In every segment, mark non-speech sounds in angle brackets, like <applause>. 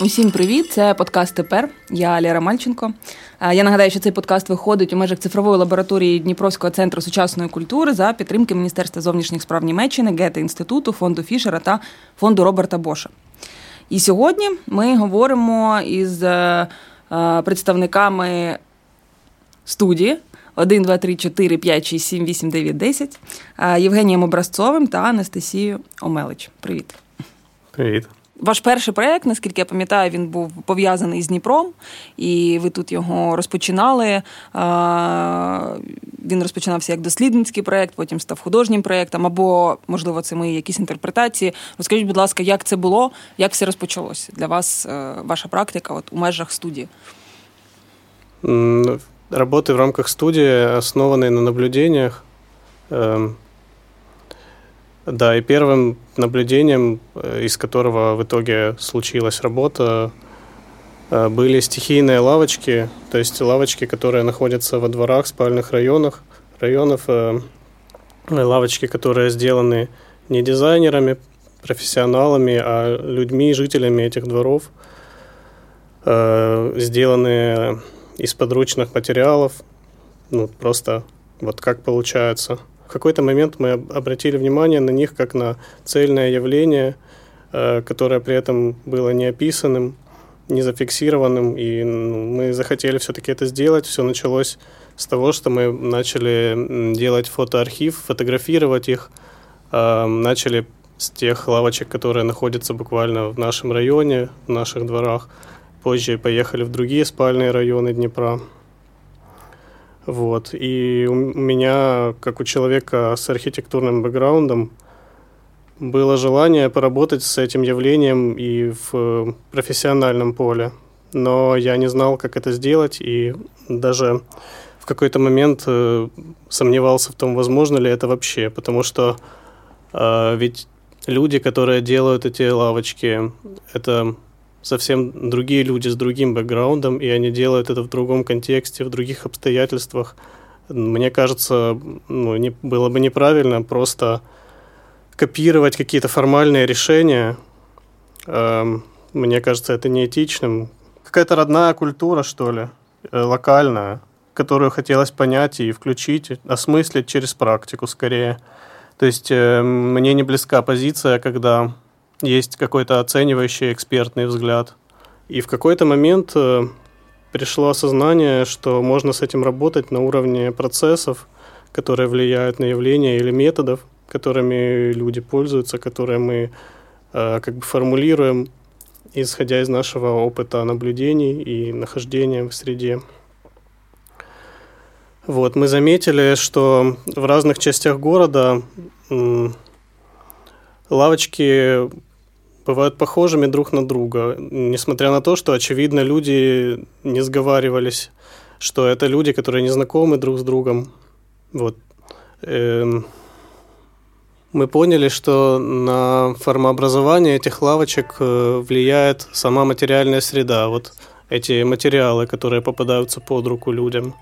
Усім привіт! Це подкаст тепер. Я Лера Мальченко. Я нагадаю, що цей подкаст виходить у межах цифрової лабораторії Дніпровського центру сучасної культури за підтримки Міністерства зовнішніх справ Німеччини, Гете інституту, фонду Фішера та фонду Роберта Боша. І сьогодні ми говоримо із е, е, представниками студії 1, 2, 3, 4, 5, 6, 7, 8, 9, 10 Євгенієм Образцовим та Анастасією Омелич. Привіт. Привіт. Ваш перший проєкт, наскільки я пам'ятаю, він був пов'язаний з Дніпром, і ви тут його розпочинали. Він розпочинався як дослідницький проєкт, потім став художнім проєктом, або, можливо, це мої якісь інтерпретації. Розкажіть, будь ласка, як це було, як все розпочалося для вас, е, ваша практика от, у межах студії? Работы в рамках студии, основанные на наблюдениях. Эм, да, и первым наблюдением, э, из которого в итоге случилась работа, э, были стихийные лавочки, то есть лавочки, которые находятся во дворах, спальных районах, районов, э, лавочки, которые сделаны не дизайнерами, профессионалами, а людьми, жителями этих дворов, сделаны из подручных материалов, ну, просто вот как получается. В какой-то момент мы обратили внимание на них как на цельное явление, э, которое при этом было не описанным, не зафиксированным, и ну, мы захотели все-таки это сделать. Все началось с того, что мы начали делать фотоархив, фотографировать их, э, начали с тех лавочек, которые находятся буквально в нашем районе, в наших дворах, Позже поехали в другие спальные районы Днепра. Вот. И у меня, как у человека с архитектурным бэкграундом, было желание поработать с этим явлением и в профессиональном поле. Но я не знал, как это сделать, и даже в какой-то момент э, сомневался в том, возможно ли это вообще, потому что э, ведь люди, которые делают эти лавочки, это совсем другие люди с другим бэкграундом, и они делают это в другом контексте, в других обстоятельствах. Мне кажется, ну, не, было бы неправильно просто копировать какие-то формальные решения. Эм, мне кажется, это неэтичным. Какая-то родная культура, что ли, э, локальная, которую хотелось понять и включить, осмыслить через практику скорее. То есть э, мне не близка позиция, когда есть какой-то оценивающий экспертный взгляд. И в какой-то момент э, пришло осознание, что можно с этим работать на уровне процессов, которые влияют на явления или методов, которыми люди пользуются, которые мы э, как бы формулируем, исходя из нашего опыта наблюдений и нахождения в среде. Вот, мы заметили, что в разных частях города лавочки бывают похожими друг на друга, несмотря на то, что, очевидно, люди не сговаривались, что это люди, которые не знакомы друг с другом. Вот. Эм, мы поняли, что на формообразование этих лавочек э, влияет сама материальная среда. Вот эти материалы, которые попадаются под руку людям,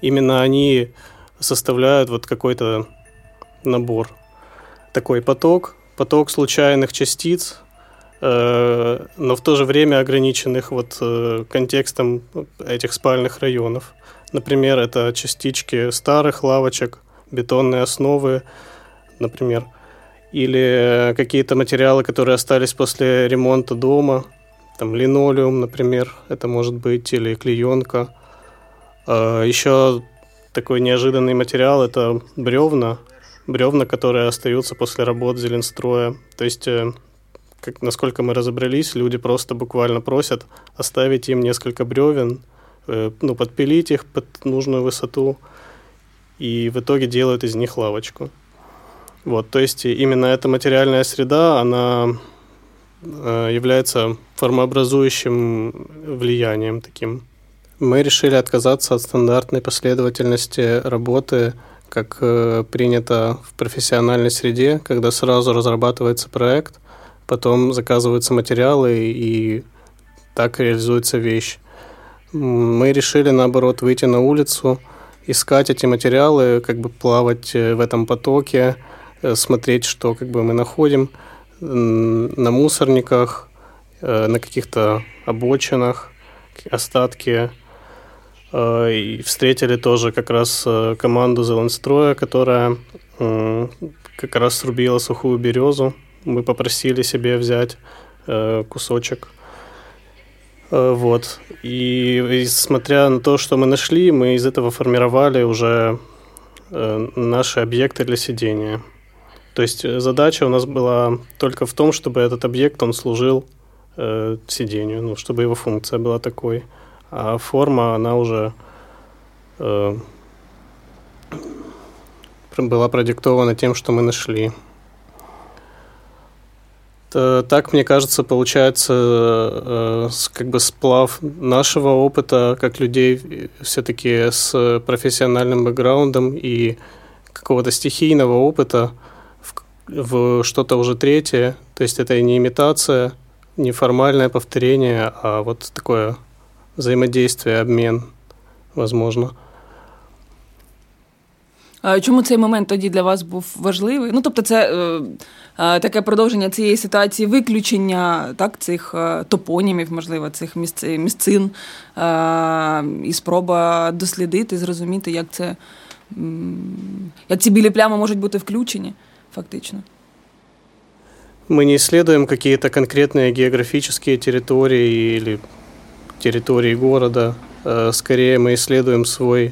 именно они составляют вот какой-то набор. Такой поток, поток случайных частиц, но в то же время ограниченных вот э, контекстом этих спальных районов. Например, это частички старых лавочек, бетонные основы, например, или какие-то материалы, которые остались после ремонта дома, там линолеум, например, это может быть, или клеенка. Э, Еще такой неожиданный материал – это бревна, бревна, которые остаются после работ зеленстроя. То есть как, насколько мы разобрались, люди просто буквально просят оставить им несколько бревен, э, ну, подпилить их под нужную высоту, и в итоге делают из них лавочку. Вот, то есть именно эта материальная среда, она э, является формообразующим влиянием таким. Мы решили отказаться от стандартной последовательности работы, как э, принято в профессиональной среде, когда сразу разрабатывается проект – потом заказываются материалы, и так реализуется вещь. Мы решили, наоборот, выйти на улицу, искать эти материалы, как бы плавать э, в этом потоке, смотреть, что как бы мы находим на мусорниках, на каких-то обочинах, остатки. И встретили тоже как раз команду Зеленстроя, которая как раз срубила сухую березу. Мы попросили себе взять кусочек Э, вот. И, и смотря на то, что мы нашли, мы из этого формировали уже э, наши объекты для сидения. То есть э, задача у нас была только в том, чтобы этот объект, он служил э, сидению, ну, чтобы его функция была такой. А форма, она уже э, была продиктована тем, что мы нашли. Так, мне кажется, получается э, как бы сплав нашего опыта как людей все-таки с профессиональным бэкграундом и какого-то стихийного опыта в, в что-то уже третье. То есть это не имитация, не формальное повторение, а вот такое взаимодействие, обмен, возможно. А чому цей момент тоді для вас був важливий? Ну, тобто, це е, е, таке продовження цієї ситуації, виключення так, цих е, топонімів, можливо, цих місцин, місцин е, і спроба дослідити, зрозуміти, як це як ці білі плями можуть бути включені, фактично. Мы не исследуем какие-то конкретные географические территории или территории города. Э, скорее мы исследуем свой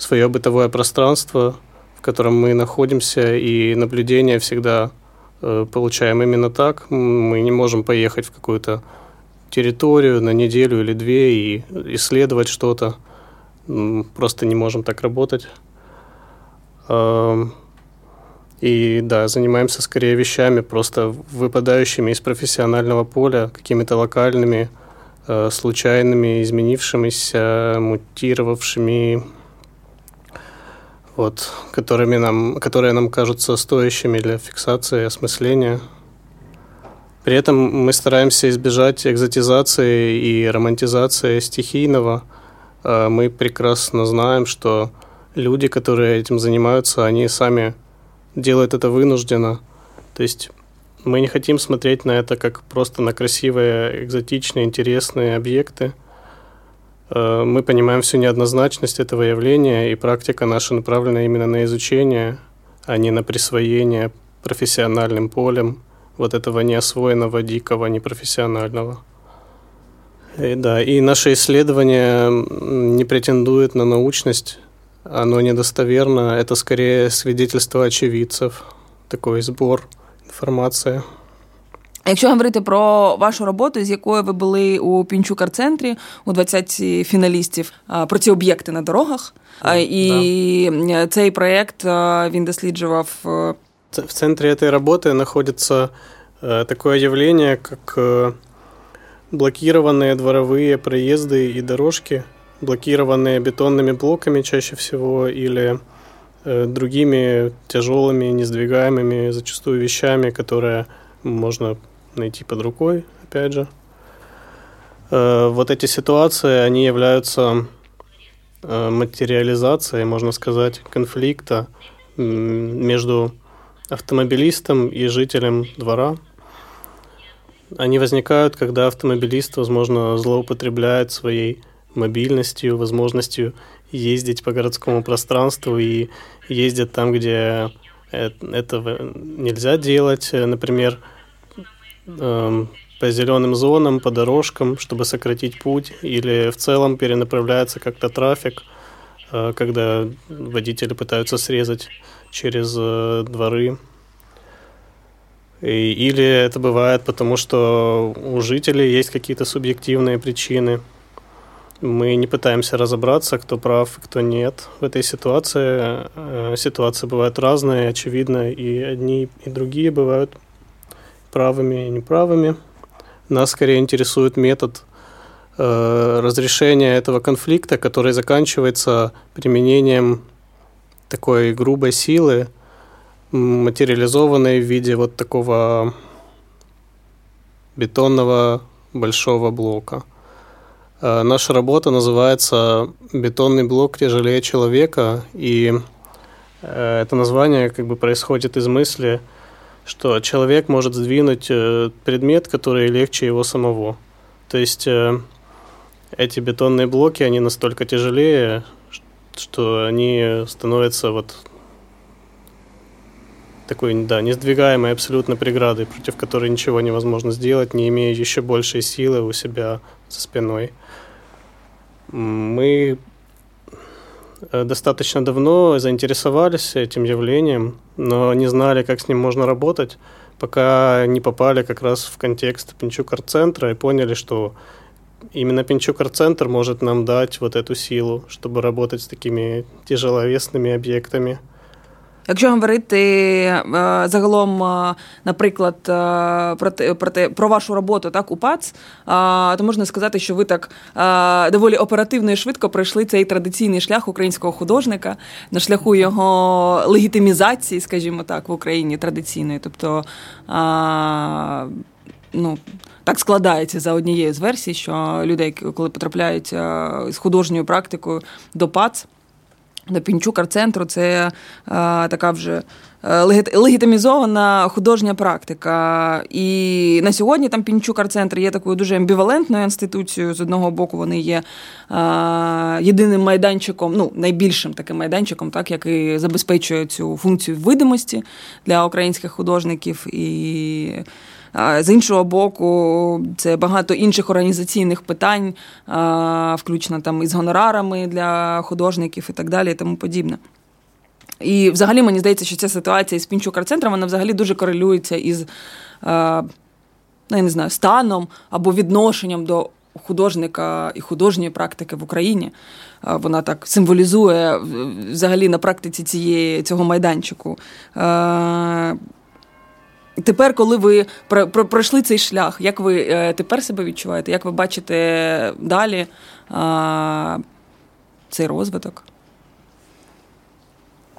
свое бытовое пространство, в котором мы находимся, и наблюдение всегда э, получаем именно так. Мы не можем поехать в какую-то территорию на неделю или две и исследовать что-то. Просто не можем так работать. И да, занимаемся скорее вещами, просто выпадающими из профессионального поля, какими-то локальными, э, случайными, изменившимися, мутировавшими вот, которыми нам, которые нам кажутся стоящими для фиксации и осмысления. При этом мы стараемся избежать экзотизации и романтизации стихийного. А мы прекрасно знаем, что люди, которые этим занимаются, они сами делают это вынужденно. То есть мы не хотим смотреть на это как просто на красивые, экзотичные, интересные объекты – Э, мы понимаем всю неоднозначность этого явления, и практика наша направлена именно на изучение, а не на присвоение профессиональным полем вот этого неосвоенного, дикого, непрофессионального. И, да, и наше исследование не претендует на научность, оно недостоверно, это скорее свидетельство очевидцев, такой сбор информации. Якщо говорити про вашу роботу, з якою ви були у Пінчукар-центрі у 20 фіналістів про ці об'єкти на дорогах, і да. цей проєкт він досліджував. В центре этой работы находится такое явление, как блокированные дворовые проезды и дорожки, блокированные бетонными блоками чаще всего или другими тяжелыми, несдвигаемыми зачастую вещами, которые можно найти под рукой, опять же. Э, вот эти ситуации, они являются э, материализацией, можно сказать, конфликта между автомобилистом и жителем двора. Они возникают, когда автомобилист, возможно, злоупотребляет своей мобильностью, возможностью ездить по городскому пространству и ездит там, где э, этого нельзя делать. Например, Эм, по зеленым зонам, по дорожкам, чтобы сократить путь, или в целом перенаправляется как-то трафик, э, когда водители пытаются срезать через э, дворы. Или это бывает потому, что у жителей есть какие-то субъективные причины. Мы не пытаемся разобраться, кто прав, кто нет. В этой ситуации э, ситуации бывают разные, очевидно, и одни, и другие бывают правыми и неправыми. Нас скорее интересует метод э, разрешения этого конфликта, который заканчивается применением такой грубой силы, материализованной в виде вот такого бетонного большого блока. Э, наша работа называется «Бетонный блок тяжелее человека», и Э, это название как бы происходит из мысли, что человек может сдвинуть э, предмет, который легче его самого. То есть э, эти бетонные блоки, они настолько тяжелее, что они становятся вот такой, да, несдвигаемой абсолютно преградой, против которой ничего невозможно сделать, не имея еще большей силы у себя за спиной. Мы достаточно давно заинтересовались этим явлением, но не знали, как с ним можно работать, пока не попали как раз в контекст Пинчук-арт-центра и поняли, что именно Пинчук-арт-центр может нам дать вот эту силу, чтобы работать с такими тяжеловесными объектами – Якщо говорити е, загалом, е, наприклад, е, про те, про те про вашу роботу так у ПАЦ, то можна сказати, що ви так доволі оперативно і швидко пройшли цей традиційний шлях українського художника на шляху його легітимізації, скажімо так, в Україні традиційної. Тобто, ну. Так складається за однією з версій, що люди, коли потрапляють з художньою практикою до ПАЦ, до Пінчук-арт-центру це е, така вже е, легітимізована художня практика. І на сьогодні там Пінчук-арт-центр є такою дуже амбівалентною інституцією. З одного боку, вони є е, єдиним майданчиком, ну найбільшим таким майданчиком, так який забезпечує цю функцію видимості для українських художників. І з іншого боку, це багато інших організаційних питань, включно там із гонорарами для художників і так далі, і тому подібне. І взагалі мені здається, що ця ситуація з Пінчук-арт-центром, вона взагалі дуже корелюється із ну, я не знаю, станом або відношенням до художника і художньої практики в Україні. Вона так символізує взагалі на практиці цієї, цього майданчику. Тепер, коли ви пройшли цей шлях, як ви е, тепер себе відчуваєте? Як ви бачите далі а, цей розвиток?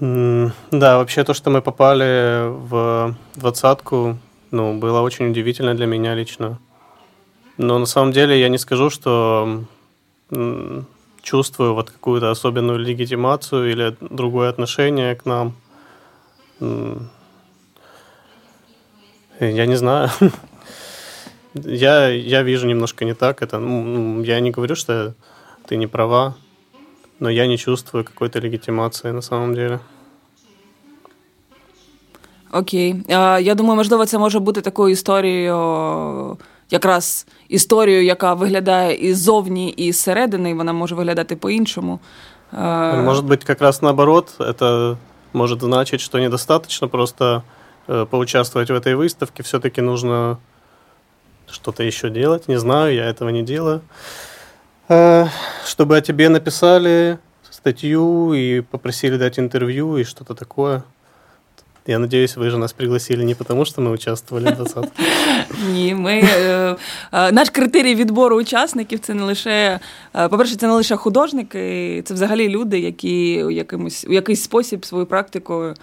Mm, да, вообще то, что мы попали в двадцатку, ну, было очень удивительно для меня лично. Но на самом деле я не скажу, что чувствую вот какую-то особенную легитимацию или другое отношение к нам. Я не знаю. <laughs> Я, я вижу немножко не так. Это, ну, я не говорю, что ты не права, но я не чувствую какой-то легітимації на самом деле. Окей. Я думаю, можливо, це може бути такою історією, якраз історією, яка виглядає і ззовні, і зсередини, і вона може виглядати по-іншому. Може бути, якраз наоборот, це може значить, що недостаточно просто Э, поучаствовать в этой выставке, все-таки нужно что-то еще делать. Не знаю, я этого не делаю. Э, чтобы о тебе написали статью и попросили дать интервью и что-то такое. Я надеюсь, ви ж нас пригласили не тому, що ми участвували в 20 <laughs> Ні, ми е, е, наш критерій відбору учасників це не лише, е, по-перше, це не лише художники, це взагалі люди, які у якимось у якийсь спосіб свою практику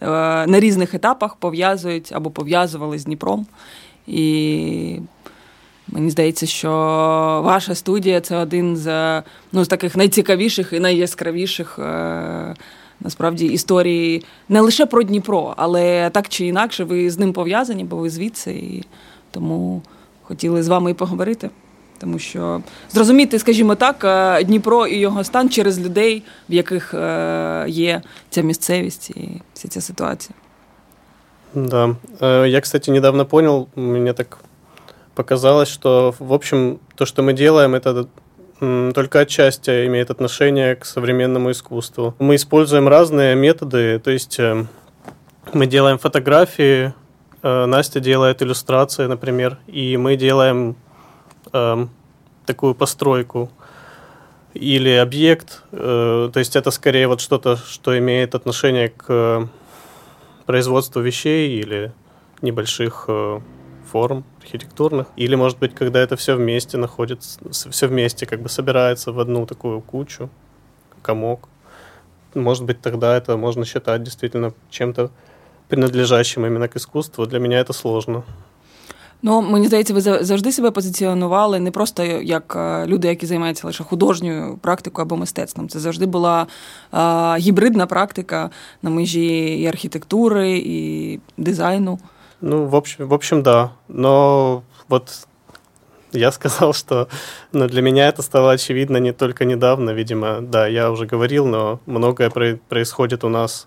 на різних етапах пов'язують або пов'язували з Дніпром. І мені здається, що ваша студія це один з ну, з таких найцікавіших і найяскравіших. Насправді історії не лише про Дніпро, але так чи інакше, ви з ним пов'язані, бо ви звідси, і тому хотіли з вами і поговорити тому що зрозуміти, скажімо так, е, Дніпро і його стан через людей, в яких е, є ця місцевість і вся ця ситуація. Да. Е, я, кстати, недавно понял, мне так показалось, что, в общем, то, что мы делаем, это только отчасти имеет отношение к современному искусству. Мы используем разные методы, то есть мы делаем фотографии, Настя делает иллюстрации, например, и мы делаем э, такую постройку или объект, э, то есть это скорее вот что-то, что имеет отношение к производству вещей или небольших э, форм архитектурных, или, может быть, когда это все вместе находится, все вместе как бы собирается в одну такую кучу, комок. Может быть, тогда это можно считать действительно чем-то принадлежащим именно к искусству. Для меня это сложно. Ну, мені здається, ви завжди себе позиціонували не просто як е, люди, які займаються лише художньою практикою або мистецтвом. Це завжди була а, гібридна практика на межі і архітектури, і дизайну. Ну, в общем, в общем, да. Но вот я сказал, <laughs> что ну, для меня это стало очевидно не только недавно, видимо, да, я уже говорил, но многое происходит у нас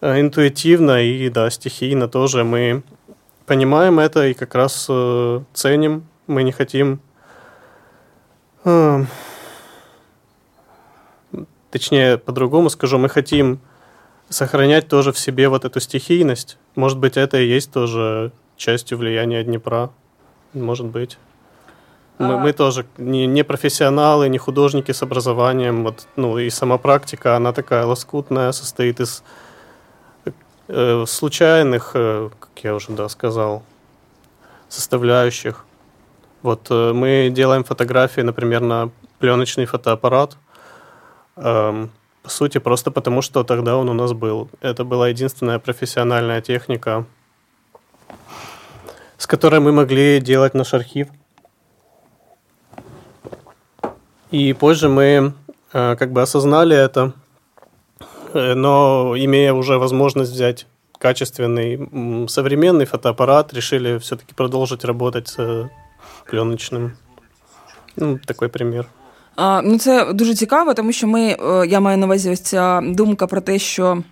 э, интуитивно и, да, стихийно тоже. Мы понимаем это и как раз э, ценим. Мы не хотим... Э, точнее, по-другому скажу, мы хотим сохранять тоже в себе вот эту стихийность. Может быть, это и есть тоже частью влияния Днепра. Может быть. Мы, а... мы тоже не, не профессионалы, не художники с образованием. Вот, ну, и сама практика, она такая лоскутная, состоит из Э, случайных, э, как я уже да, сказал, составляющих. Вот э, мы делаем фотографии, например, на пленочный фотоаппарат. Эм, по сути, просто потому, что тогда он у нас был. Это была единственная профессиональная техника, с которой мы могли делать наш архив. И позже мы как бы осознали это Э, но имея уже возможность взять качественный современный фотоаппарат, решили все-таки продолжить работать с пленочным. Ну, такой примір. Ну, це дуже цікаво, тому що ми, я маю на увазі ось ця думка про те, що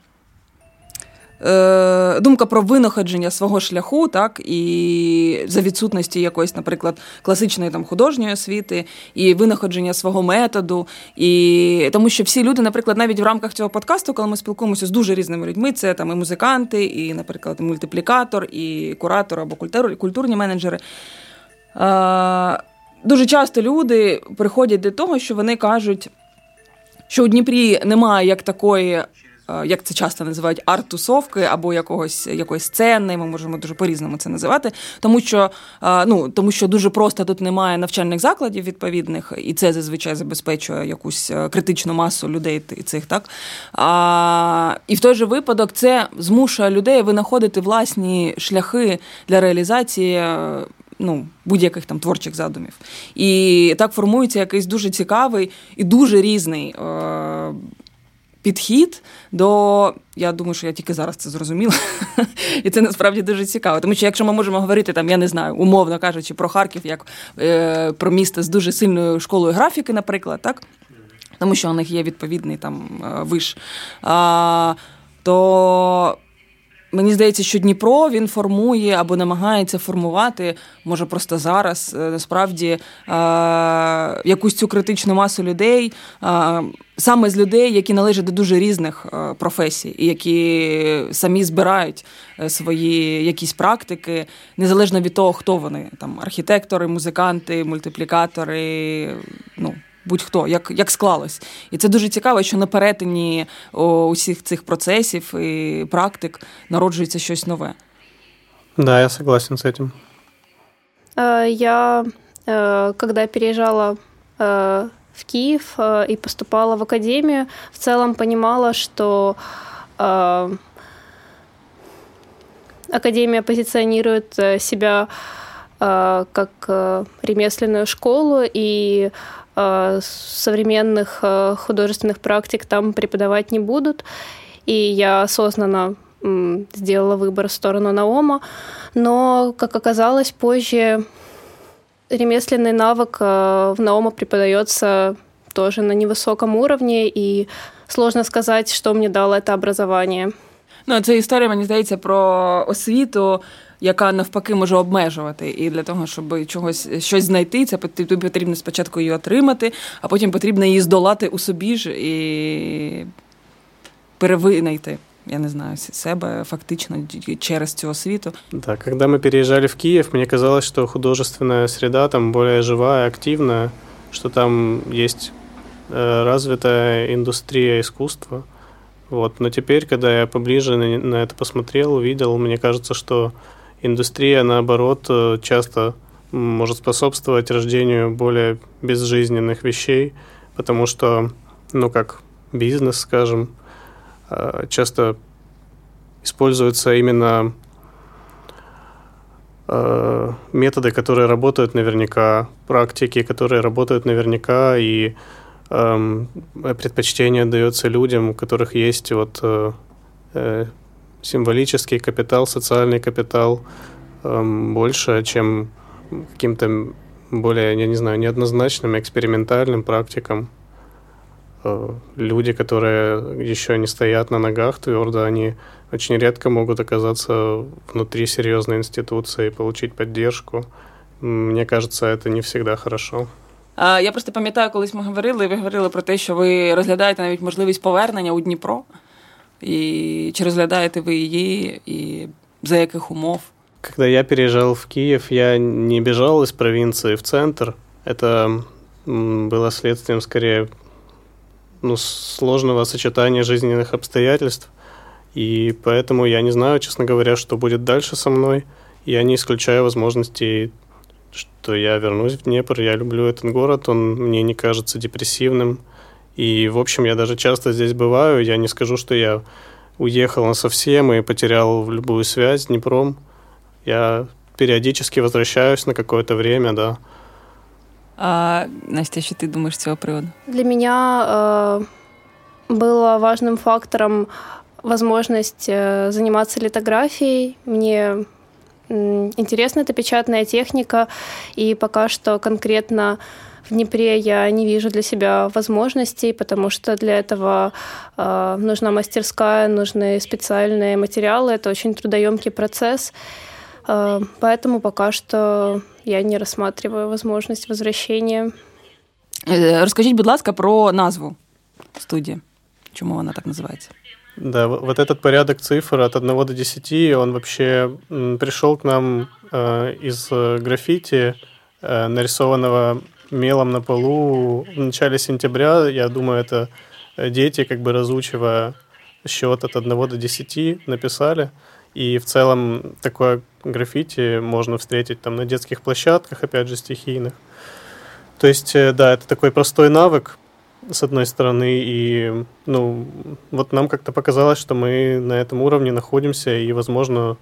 Е, думка про винаходження свого шляху, так, і за відсутності якоїсь, наприклад, класичної там художньої освіти, і винаходження свого методу. І Тому що всі люди, наприклад, навіть в рамках цього подкасту, коли ми спілкуємося з дуже різними людьми, це там і музиканти, і, наприклад, мультиплікатор, і куратор або культурні менеджери. Дуже часто люди приходять до того, що вони кажуть, що у Дніпрі немає як такої. Е, як це часто називають, арт-тусовки або якогось якоїсь сцени, ми можемо дуже по-різному це називати, тому що е, ну, тому що дуже просто тут немає навчальних закладів відповідних, і це зазвичай забезпечує якусь е, критичну масу людей цих, так? А, І в той же випадок це змушує людей винаходити власні шляхи для реалізації. Ну, будь-яких там творчих задумів. І так формується якийсь дуже цікавий і дуже різний е, підхід до. Я думаю, що я тільки зараз це зрозуміла. <laughs> І це насправді дуже цікаво. Тому що якщо ми можемо говорити, там, я не знаю, умовно кажучи, про Харків, як е, про місто з дуже сильною школою графіки, наприклад, так? Тому що у них є відповідний там е, виш. А, то Мені здається, що Дніпро він формує або намагається формувати, може просто зараз е, насправді е, якусь цю критичну масу людей, е, саме з людей, які належать до дуже різних професій, і які самі збирають свої якісь практики, незалежно від того, хто вони там архітектори, музиканти, мультиплікатори. ну, будь-хто, як як склалось. І це дуже цікаво, що на перетині усіх цих процесів і практик народжується щось нове. Да, я согласен с этим. Я, когда переезжала в Киев и поступала в академию, в целом понимала, что Академия позиционирует себя как ремесленную школу, и Э, современных э, художественных практик там преподавать не будут. И я осознанно сделала выбор в сторону Наома. Но, как оказалось, позже ремесленный навык э, в Наома преподается тоже на невысоком уровне, и сложно сказать, что мне дало это образование. Ну, це історія, мені здається, про освіту яка навпаки може обмежувати. І для того, щоб чогось щось знайти, це тобі потрібно спочатку її отримати, а потім потрібно її здолати у собі ж і перевинайти. Я не знаю, себе фактично через цю освіту. Да, когда мы переезжали в Киев, мне казалось, что художественная среда там более живая, активная, что там есть э, развитая индустрия искусства. Вот. Но теперь, когда я поближе на, на это посмотрел, увидел, мне кажется, что индустрия, наоборот, э, часто может способствовать рождению более безжизненных вещей, потому что, ну, как бизнес, скажем, э, часто используется именно э, методы, которые работают наверняка, практики, которые работают наверняка, и э, предпочтение дается людям, у которых есть вот символический капитал, социальный капитал э, больше, чем каким-то более, я не знаю, неоднозначным экспериментальным практикам. Э, люди, которые еще не стоят на ногах твердо, они очень редко могут оказаться внутри серьезной институции и получить поддержку. Мне кажется, это не всегда хорошо. Я просто пам'ятаю, колись ми говорили, ви говорили про те, що ви розглядаєте навіть можливість повернення у Дніпро. І чи розглядаєте ви її, і за яких умов? Когда я переезжал в Киев, я не бежал из провинции в центр. Это было следствием скорее ну, сложного сочетания жизненных обстоятельств. И поэтому я не знаю, честно говоря, что будет дальше со мной. Я не исключаю возможности, что я вернусь в Днепр. Я люблю этот город, он мне не кажется депрессивным. И, в общем, я даже часто здесь бываю. Я не скажу, что я уехал на совсем и потерял любую связь с Днепром. Я периодически возвращаюсь на какое-то время, да. А, Настя, что ты думаешь с этого привода? Для меня э, было важным фактором возможность э, заниматься литографией. Мне интересна эта печатная техника, и пока что конкретно в Днепре я не вижу для себя возможностей, потому что для этого э, нужна мастерская, нужны специальные материалы. Это очень трудоемкий процесс. Э, поэтому пока что я не рассматриваю возможность возвращения. Расскажите, будь ласка, про назву студии. Чому она так называется? Да, вот этот порядок цифр от 1 до 10, он вообще пришел к нам э, из э, граффити, э, нарисованного мелом на полу в начале сентября. Я думаю, это дети, как бы разучивая счет от 1 до 10, написали. И в целом такое граффити можно встретить там на детских площадках, опять же, стихийных. То есть, да, это такой простой навык, с одной стороны, и, ну, вот нам как-то показалось, что мы на этом уровне находимся, и, возможно,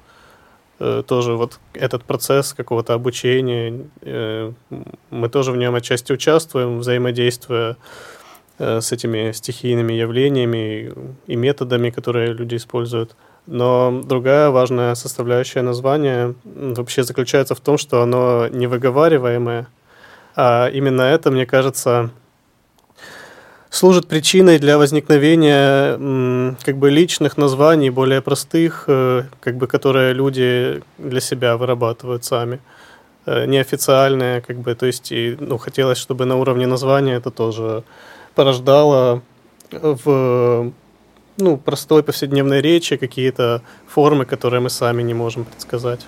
э, тоже вот этот процесс какого-то обучения, э, мы тоже в нем отчасти участвуем, взаимодействуя э, с этими стихийными явлениями и методами, которые люди используют. Но другая важная составляющая названия вообще заключается в том, что оно невыговариваемое, а именно это, мне кажется, служит причиной для возникновения как бы личных названий, более простых, э, как бы, которые люди для себя вырабатывают сами. Э, неофициальные, как бы, то есть, и, ну, хотелось, чтобы на уровне названия это тоже порождало в ну, простой повседневной речи какие-то форми, которые ми самі не можемо предсказати.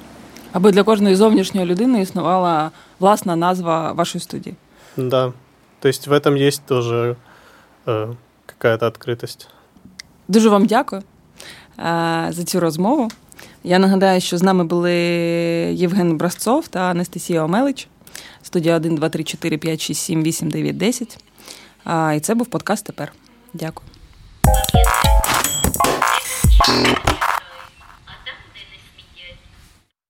Аби для кожної зовнішньої людини існувала власна назва вашої студії. Да. То есть в этом есть тоже э, какая-то открытость. Дуже вам дякую э, за цю розмову. Я нагадаю, що з нами були Євген Бразцов та Анастасія Омелич. Студія 1, 2, 3, 4, 5, 6, 7, 8, 9, 10. І це був подкаст тепер. Дякую.